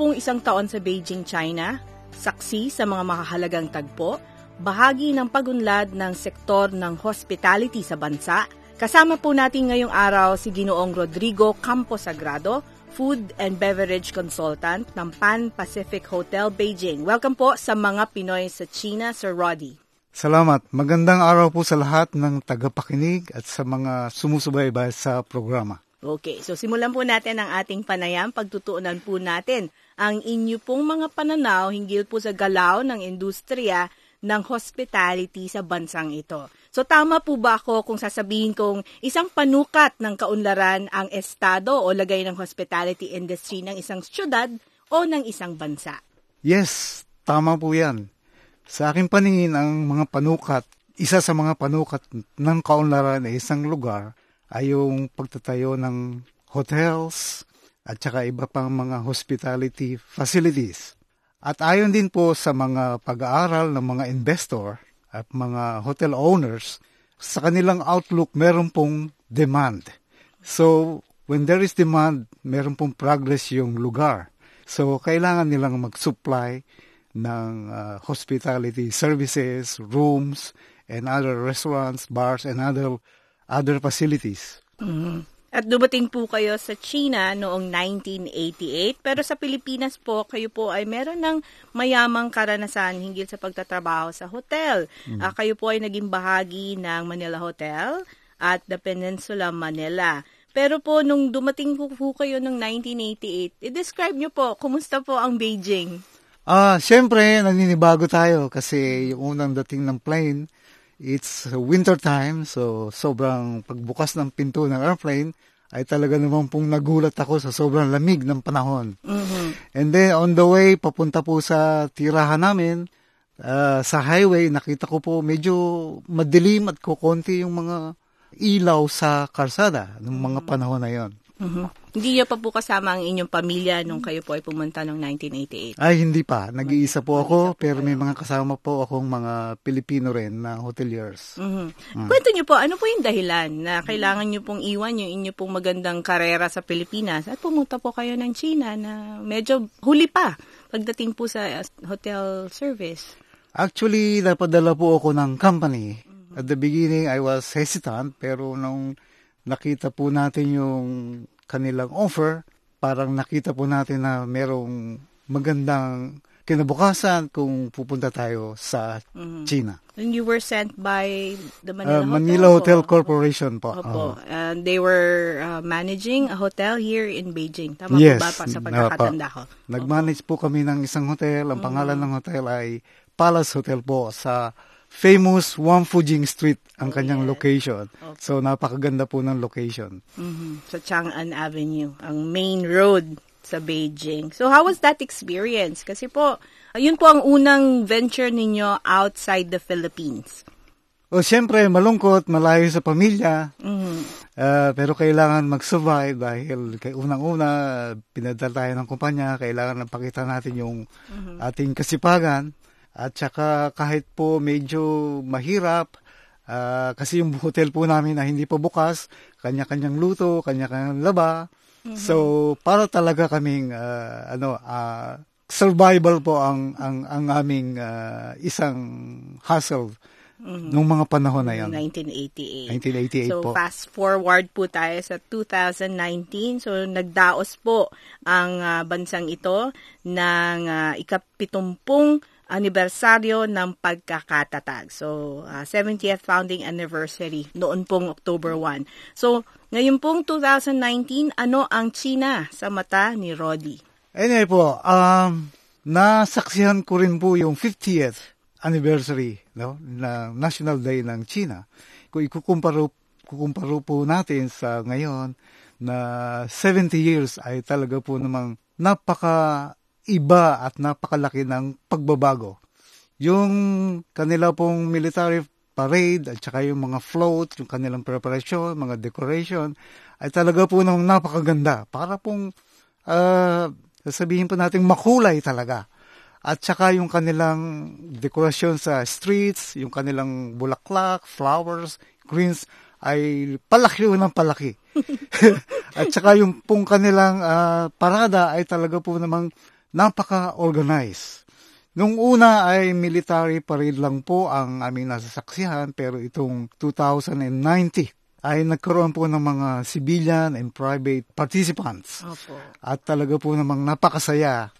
Tatlumpung isang taon sa Beijing, China, saksi sa mga makahalagang tagpo, bahagi ng pagunlad ng sektor ng hospitality sa bansa. Kasama po natin ngayong araw si Ginoong Rodrigo Campo Sagrado, Food and Beverage Consultant ng Pan Pacific Hotel Beijing. Welcome po sa mga Pinoy sa China, Sir Roddy. Salamat. Magandang araw po sa lahat ng tagapakinig at sa mga sumusubaybay sa programa. Okay, so simulan po natin ang ating panayam. Pagtutuunan po natin ang inyo pong mga pananaw hinggil po sa galaw ng industriya ng hospitality sa bansang ito. So tama po ba ako kung sasabihin kong isang panukat ng kaunlaran ang estado o lagay ng hospitality industry ng isang syudad o ng isang bansa? Yes, tama po yan. Sa aking paningin, ang mga panukat, isa sa mga panukat ng kaunlaran ay isang lugar ay yung pagtatayo ng hotels at saka iba pang mga hospitality facilities. At ayon din po sa mga pag-aaral ng mga investor at mga hotel owners, sa kanilang outlook meron pong demand. So, when there is demand, meron pong progress yung lugar. So, kailangan nilang mag-supply ng uh, hospitality services, rooms, and other restaurants, bars, and other other facilities. Mm-hmm. At dumating po kayo sa China noong 1988, pero sa Pilipinas po, kayo po ay meron ng mayamang karanasan hinggil sa pagtatrabaho sa hotel. Mm. Uh, kayo po ay naging bahagi ng Manila Hotel at the Peninsula Manila. Pero po, nung dumating po, po kayo noong 1988, i-describe nyo po, kumusta po ang Beijing? Ah, uh, syempre, naninibago tayo kasi yung unang dating ng plane, It's winter time, so sobrang pagbukas ng pinto ng airplane ay talaga naman pong nagulat ako sa sobrang lamig ng panahon. Mm-hmm. And then on the way, papunta po sa tirahan namin, uh, sa highway, nakita ko po medyo madilim at kukonti yung mga ilaw sa karsada ng mga panahon na yon. Mm-hmm. Hindi niyo pa po kasama ang inyong pamilya nung kayo po ay pumunta noong 1988? Ay, hindi pa. Nag-iisa po ako, pero may mga kasama po akong mga Pilipino rin na hoteliers. Mm-hmm. Mm. Kwento niyo po, ano po yung dahilan na kailangan niyo pong iwan yung inyo pong magandang karera sa Pilipinas at pumunta po kayo ng China na medyo huli pa pagdating po sa hotel service? Actually, napadala po ako ng company. At the beginning, I was hesitant, pero nung nakita po natin yung kanilang offer, parang nakita po natin na merong magandang kinabukasan kung pupunta tayo sa mm-hmm. China. And you were sent by the Manila, uh, Manila Hotel, Hotel Corporation po. Opo. Uh, and they were uh, managing a hotel here in Beijing. Tama yes, ba pa sa pagkakatanda ko? Nag-manage po kami ng isang hotel. Ang mm-hmm. pangalan ng hotel ay Palace Hotel po sa famous Wang Fujing Street ang kanyang yeah. location. Okay. So, napakaganda po ng location. Mm-hmm. Sa Chang'an Avenue, ang main road sa Beijing. So, how was that experience? Kasi po, yun po ang unang venture ninyo outside the Philippines. O, siyempre, malungkot, malayo sa pamilya. Mm-hmm. Uh, pero kailangan mag-survive dahil kay unang-una, pinadala tayo ng kumpanya, kailangan napakita natin yung mm-hmm. ating kasipagan. At saka kahit po medyo mahirap, uh, kasi yung hotel po namin na hindi pa bukas, kanya-kanyang luto, kanya-kanyang laba. Mm-hmm. So, para talaga kaming uh, ano, uh, survival po ang ang ang aming uh, isang hustle mm-hmm. nung mga panahon na yon. 1988. 1988 so, po. fast forward po tayo sa 2019. So, nagdaos po ang uh, bansang ito ng uh, ikapitumpung anibersaryo ng pagkakatatag. So, uh, 70th founding anniversary noon pong October 1. So, ngayon pong 2019, ano ang China sa mata ni Rodi? Anyway po, um, nasaksihan ko rin po yung 50th anniversary no, na National Day ng China. Kung ikukumparo, kukumparo po natin sa ngayon na 70 years ay talaga po namang napaka iba at napakalaki ng pagbabago. Yung kanila pong military parade at saka yung mga float, yung kanilang preparation, mga decoration, ay talaga po namang napakaganda. Para pong, uh, sabihin po natin, makulay talaga. At saka yung kanilang dekorasyon sa streets, yung kanilang bulaklak, flowers, greens, ay palaki o ng palaki. At saka yung pong kanilang uh, parada ay talaga po namang napaka-organized. Nung una ay military parade lang po ang aming nasasaksihan pero itong 2090 ay nagkaroon po ng mga civilian and private participants. Opo. At talaga po namang napakasaya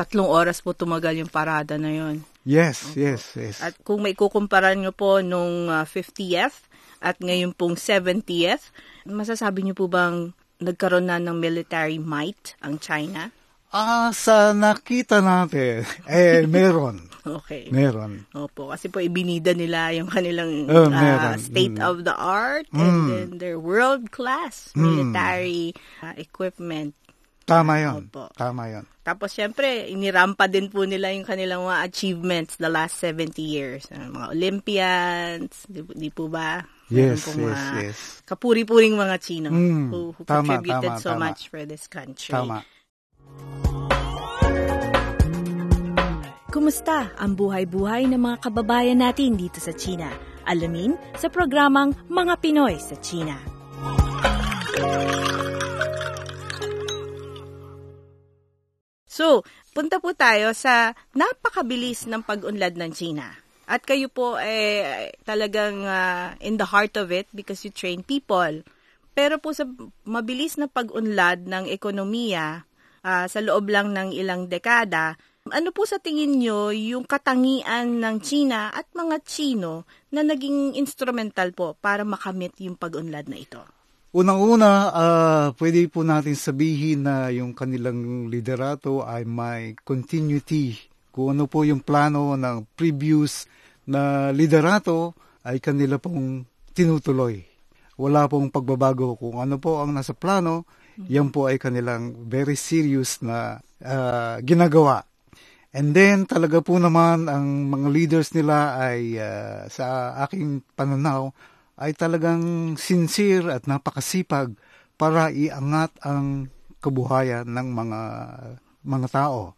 tatlong oras po tumagal yung parada na yon. Yes, okay. yes, yes. At kung may kukumpara nyo po nung uh, 50th at ngayon pong 70th, masasabi nyo po bang nagkaroon na ng military might ang China? Ah, sa nakita natin, eh, meron. okay. Meron. Opo, kasi po ibinida nila yung kanilang oh, uh, state mm. of the art mm. and then their world-class mm. military uh, equipment. Tama yun. Opo. Tama yun. Tapos, syempre, inirampa din po nila yung kanilang mga achievements the last 70 years. Uh, mga Olympians, di, di po ba? Yes, yes, mga yes. Kapuri-puring mga Chino mm, who, who tama, contributed tama, so tama. much for this country. Tama. Kumusta ang buhay-buhay ng mga kababayan natin dito sa China? Alamin sa programang Mga Pinoy sa China. So, punta po tayo sa napakabilis ng pag-unlad ng China. At kayo po eh, talagang uh, in the heart of it because you train people. Pero po sa mabilis na pag-unlad ng ekonomiya uh, sa loob lang ng ilang dekada, ano po sa tingin nyo yung katangian ng China at mga Chino na naging instrumental po para makamit yung pag-unlad na ito? Unang-una, uh, pwede po natin sabihin na yung kanilang liderato ay may continuity. Kung ano po yung plano ng previous na liderato ay kanila pong tinutuloy. Wala pong pagbabago. Kung ano po ang nasa plano, yan po ay kanilang very serious na uh, ginagawa. And then talaga po naman ang mga leaders nila ay uh, sa aking pananaw ay talagang sincere at napakasipag para iangat ang kabuhayan ng mga mga tao.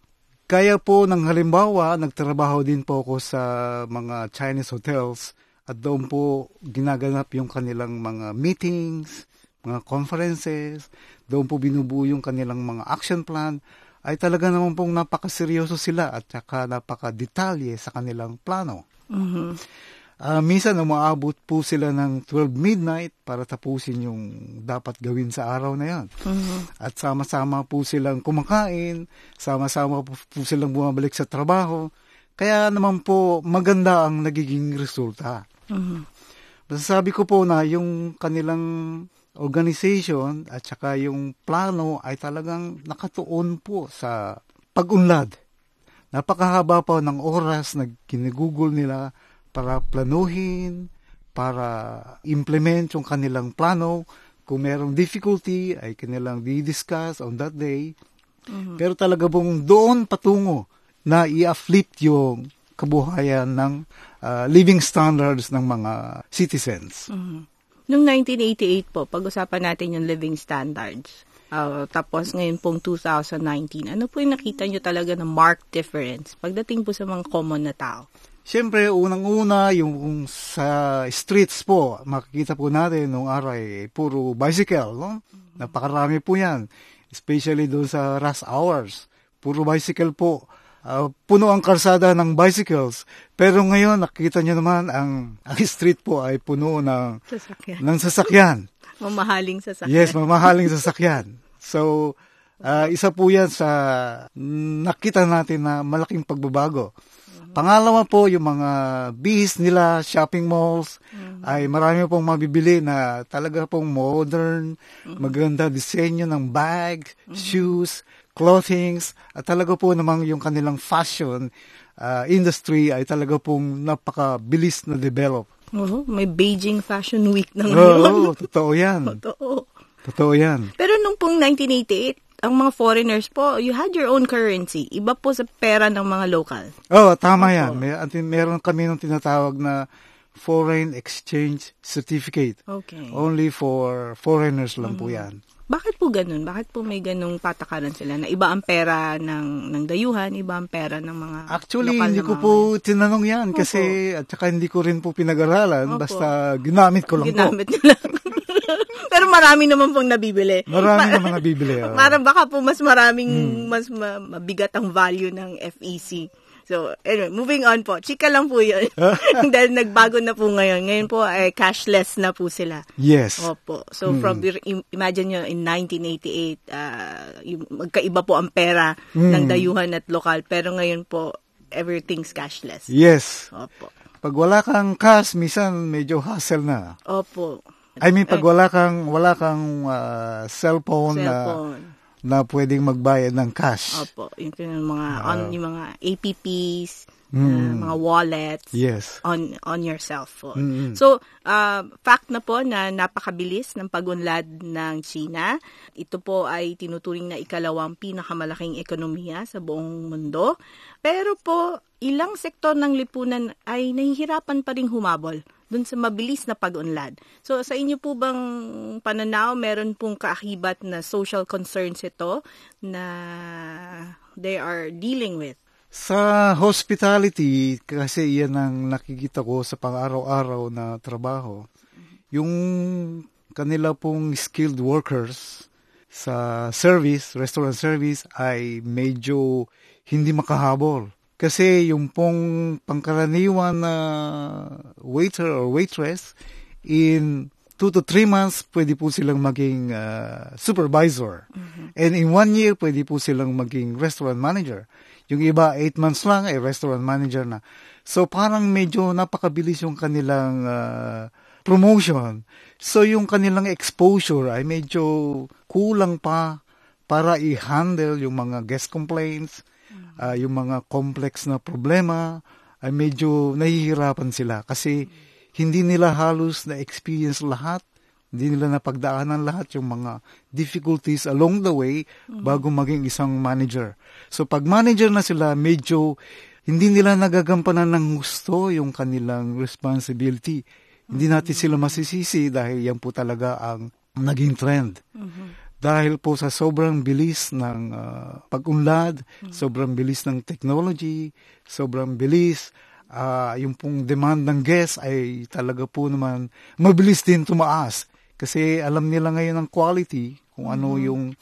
Kaya po ng halimbawa, nagtrabaho din po ako sa mga Chinese hotels at doon po ginaganap yung kanilang mga meetings, mga conferences, doon po binubuo yung kanilang mga action plan, ay talaga naman pong napakaseryoso sila at saka napakadetalye sa kanilang plano. Mm-hmm. Uh, minsan umaabot po sila ng 12 midnight para tapusin yung dapat gawin sa araw na yan. Mm-hmm. At sama-sama po silang kumakain, sama-sama po, po silang bumabalik sa trabaho. Kaya naman po maganda ang nagiging resulta. Mm-hmm. Masasabi ko po na yung kanilang organization at saka yung plano ay talagang nakatuon po sa pag-unlad. Napakahaba po ng oras na ginugugol nila para planuhin, para implement yung kanilang plano. Kung merong difficulty, ay kanilang di-discuss on that day. Mm-hmm. Pero talaga pong doon patungo na i-afflict yung kabuhayan ng uh, living standards ng mga citizens. Mm-hmm. Noong 1988 po, pag-usapan natin yung living standards. Uh, tapos ngayon pong 2019, ano po yung nakita nyo talaga na marked difference pagdating po sa mga common na tao? Siyempre, unang-una, yung sa streets po, makikita po natin nung aray, puro bicycle, no? Napakarami po yan. Especially doon sa rush hours. Puro bicycle po. Uh, puno ang karsada ng bicycles. Pero ngayon, nakikita nyo naman, ang, ang street po ay puno ng sasakyan. Ng sasakyan. mamahaling sasakyan. Yes, mamahaling sasakyan. So, uh, isa po yan sa nakita natin na malaking pagbabago. Pangalawa po, yung mga bihis nila, shopping malls, mm-hmm. ay marami pong mabibili na talaga pong modern, mm-hmm. maganda disenyo ng bag, mm-hmm. shoes, clothings, at talaga po namang yung kanilang fashion uh, industry ay talaga pong napakabilis na develop. Oo, may Beijing Fashion Week na Oo, ngayon. oh, totoo yan. Totoo. Totoo yan. Pero nung pong 1988, ang mga foreigners po, you had your own currency. Iba po sa pera ng mga local. Oo, oh, tama yan. May, meron kami nung tinatawag na Foreign Exchange Certificate. Okay. Only for foreigners lang po yan. Bakit po ganun? Bakit po may ganung patakaran sila na iba ang pera ng ng dayuhan, iba ang pera ng mga Actually, lokal hindi ko po tinanong yan kasi at saka hindi ko rin po pinag-aralan. Opo. Basta ginamit ko lang ginamit nila. Pero marami naman pong nabibili. po. Marami Ma- naman nabibili. oh. Parang baka po mas maraming, Hmm. mas ma- mabigat ang value ng FEC. So, anyway, moving on po. Chika lang po yun. Dahil nagbago na po ngayon. Ngayon po ay cashless na po sila. Yes. Opo. So, from, im- imagine nyo, in 1988, ah, yung magkaiba po ang pera ng dayuhan at lokal. Pero ngayon po, everything's cashless. Yes. Opo. Pag wala kang cash, minsan medyo hassle na. Opo. I mean, pag wala kang, wala kang ah, cellphone, Cellphone. Na pwedeng magbayad ng cash. Opo, yung, yung mga on yung mga APPs, Mm. uh, mga wallets Yes. on on your cellphone. Mm-mm. So, uh, fact na po na napakabilis ng pagunlad ng China. Ito po ay tinuturing na ikalawang pinakamalaking ekonomiya sa buong mundo. Pero po, ilang sektor ng lipunan ay nahihirapan pa ring humabol dun sa mabilis na pag-unlad. So, sa inyo po bang pananaw, meron pong kaakibat na social concerns ito na they are dealing with? Sa hospitality, kasi yan ang nakikita ko sa pang-araw-araw na trabaho, yung kanila pong skilled workers sa service, restaurant service, ay medyo hindi makahabol. Kasi yung pong pangkaraniwan na waiter or waitress, in two to three months, pwede po silang maging uh, supervisor. And in one year, pwede po silang maging restaurant manager. Yung iba, eight months lang, ay restaurant manager na. So, parang medyo napakabilis yung kanilang uh, promotion. So, yung kanilang exposure ay medyo kulang pa para i-handle yung mga guest complaints, uh, yung mga complex na problema, ay medyo nahihirapan sila kasi hindi nila halos na-experience lahat hindi nila napagdaanan lahat yung mga difficulties along the way bago maging isang manager. So pag manager na sila, medyo hindi nila nagagampanan ng gusto yung kanilang responsibility. Hindi natin sila masisisi dahil yan po talaga ang naging trend. Dahil po sa sobrang bilis ng ah, pag-unlad, sobrang bilis ng technology, sobrang bilis ah, yung pong demand ng guests ay talaga po naman mabilis din tumaas. Kasi alam nila ngayon ang quality, kung ano yung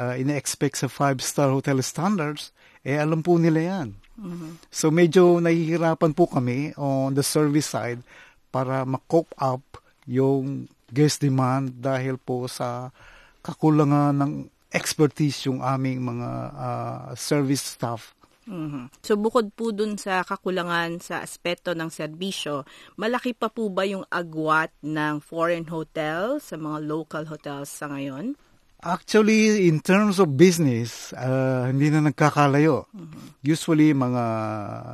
uh, ina-expect sa five-star hotel standards, eh alam po nila yan. So medyo nahihirapan po kami on the service side para ma-cope up yung guest demand dahil po sa kakulangan ng expertise yung aming mga uh, service staff. Mhm. So bukod po dun sa kakulangan sa aspeto ng serbisyo, malaki pa po ba yung agwat ng foreign hotels sa mga local hotels sa ngayon? Actually, in terms of business, uh, hindi na nagkakalayo. Usually, mga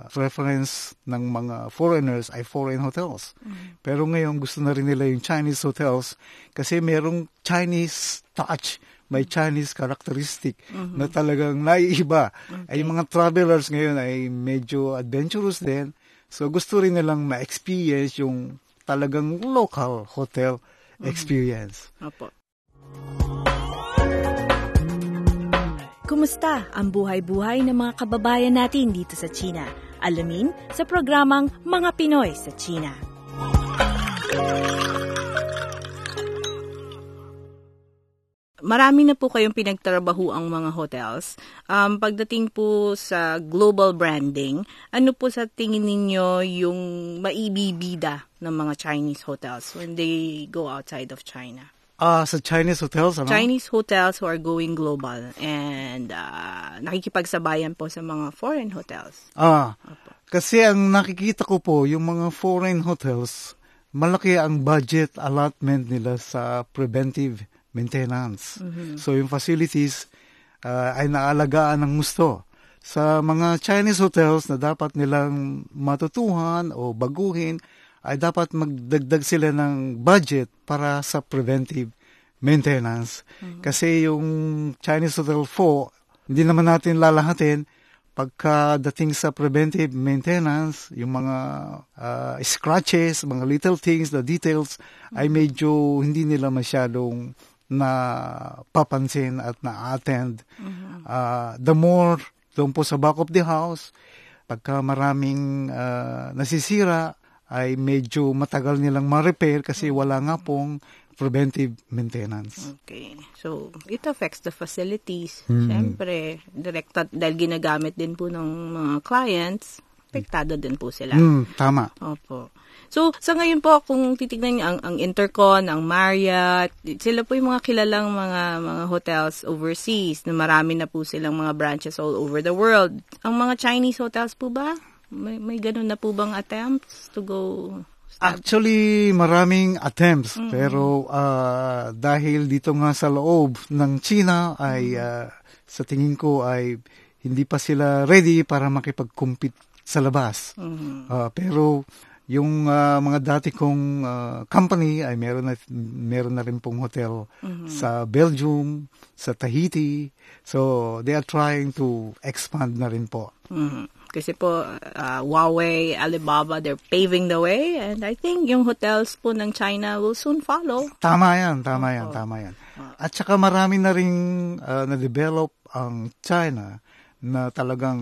preference ng mga foreigners ay foreign hotels. Pero ngayon, gusto na rin nila yung Chinese hotels kasi merong Chinese touch, may Chinese characteristic na talagang naiiba. Ay yung mga travelers ngayon ay medyo adventurous din. So, gusto rin nilang ma-experience yung talagang local hotel experience. Opo. Kumusta ang buhay-buhay ng mga kababayan natin dito sa China? Alamin sa programang Mga Pinoy sa China. Marami na po kayong pinagtrabaho ang mga hotels. Um, pagdating po sa global branding, ano po sa tingin ninyo yung maibibida ng mga Chinese hotels when they go outside of China? Ah, sa Chinese hotels, ano? Chinese hotels who are going global and uh, nakikipagsabayan po sa mga foreign hotels. Ah, kasi ang nakikita ko po, yung mga foreign hotels, malaki ang budget allotment nila sa preventive maintenance. So yung facilities uh, ay naalagaan ng gusto. Sa mga Chinese hotels na dapat nilang matutuhan o baguhin, ay dapat magdagdag sila ng budget para sa preventive maintenance. Mm-hmm. Kasi yung Chinese Hotel 4, hindi naman natin lalahatin pagkadating sa preventive maintenance, yung mga uh, scratches, mga little things, the details, mm-hmm. ay medyo hindi nila masyadong na papansin at na-attend. Mm-hmm. Uh, the more doon po sa back of the house, pagka maraming uh, nasisira, ay medyo matagal nilang ma-repair kasi wala nga pong preventive maintenance. Okay. So, it affects the facilities. Mm. Siyempre, direkta, dahil ginagamit din po ng mga clients, apektado din po sila. Mm, tama. Opo. So, sa ngayon po, kung titignan niyo ang, ang Intercon, ang Marriott, sila po yung mga kilalang mga, mga hotels overseas na marami na po silang mga branches all over the world. Ang mga Chinese hotels po ba? May, may ganun na po bang attempts to go Actually, maraming attempts mm-hmm. pero uh, dahil dito nga sa loob ng China ay uh, sa tingin ko ay hindi pa sila ready para makipag-compete sa labas. Mm-hmm. Uh, pero yung uh, mga dati kong uh, company ay meron na meron na rin pong hotel mm-hmm. sa Belgium, sa Tahiti. So they are trying to expand na rin po. Mm-hmm. Kasi po uh, Huawei, Alibaba, they're paving the way and I think yung hotels po ng China will soon follow. Tama 'yan, tama 'yan, oh. tama 'yan. At saka marami na ring uh, na-develop ang China na talagang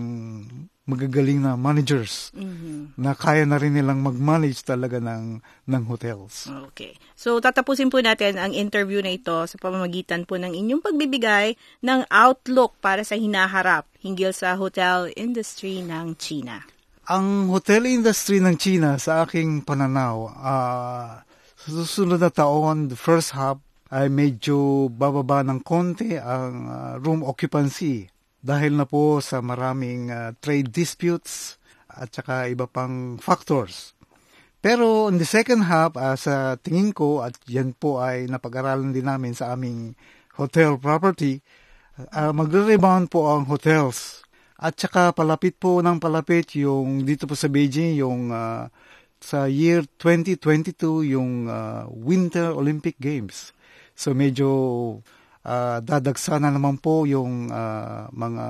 magagaling na managers mm-hmm. na kaya na rin nilang mag-manage talaga ng, ng hotels. Okay. So, tatapusin po natin ang interview na ito sa pamamagitan po ng inyong pagbibigay ng outlook para sa hinaharap hinggil sa hotel industry ng China. Ang hotel industry ng China sa aking pananaw, uh, sa susunod na taon, the first half, ay medyo bababa ng konti ang uh, room occupancy dahil na po sa maraming uh, trade disputes at saka iba pang factors. Pero in the second half, uh, sa tingin ko, at yan po ay napag-aralan din namin sa aming hotel property, uh, magre-rebound po ang hotels. At saka palapit po ng palapit yung dito po sa Beijing, yung uh, sa year 2022, yung uh, Winter Olympic Games. So medyo uh, dadagsa na naman po yung uh, mga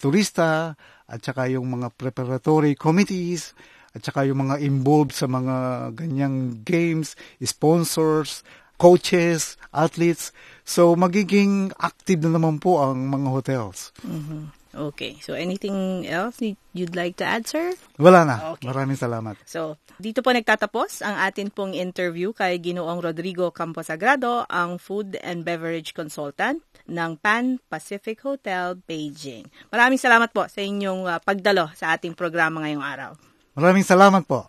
turista at saka yung mga preparatory committees at saka yung mga involved sa mga ganyang games, sponsors, coaches, athletes. So magiging active na naman po ang mga hotels. Mm-hmm. Okay. So, anything else you'd like to add, sir? Wala na. Okay. Maraming salamat. So, dito po nagtatapos ang atin pong interview kay Ginoong Rodrigo Camposagrado, ang Food and Beverage Consultant ng Pan Pacific Hotel, Beijing. Maraming salamat po sa inyong uh, pagdalo sa ating programa ngayong araw. Maraming salamat po.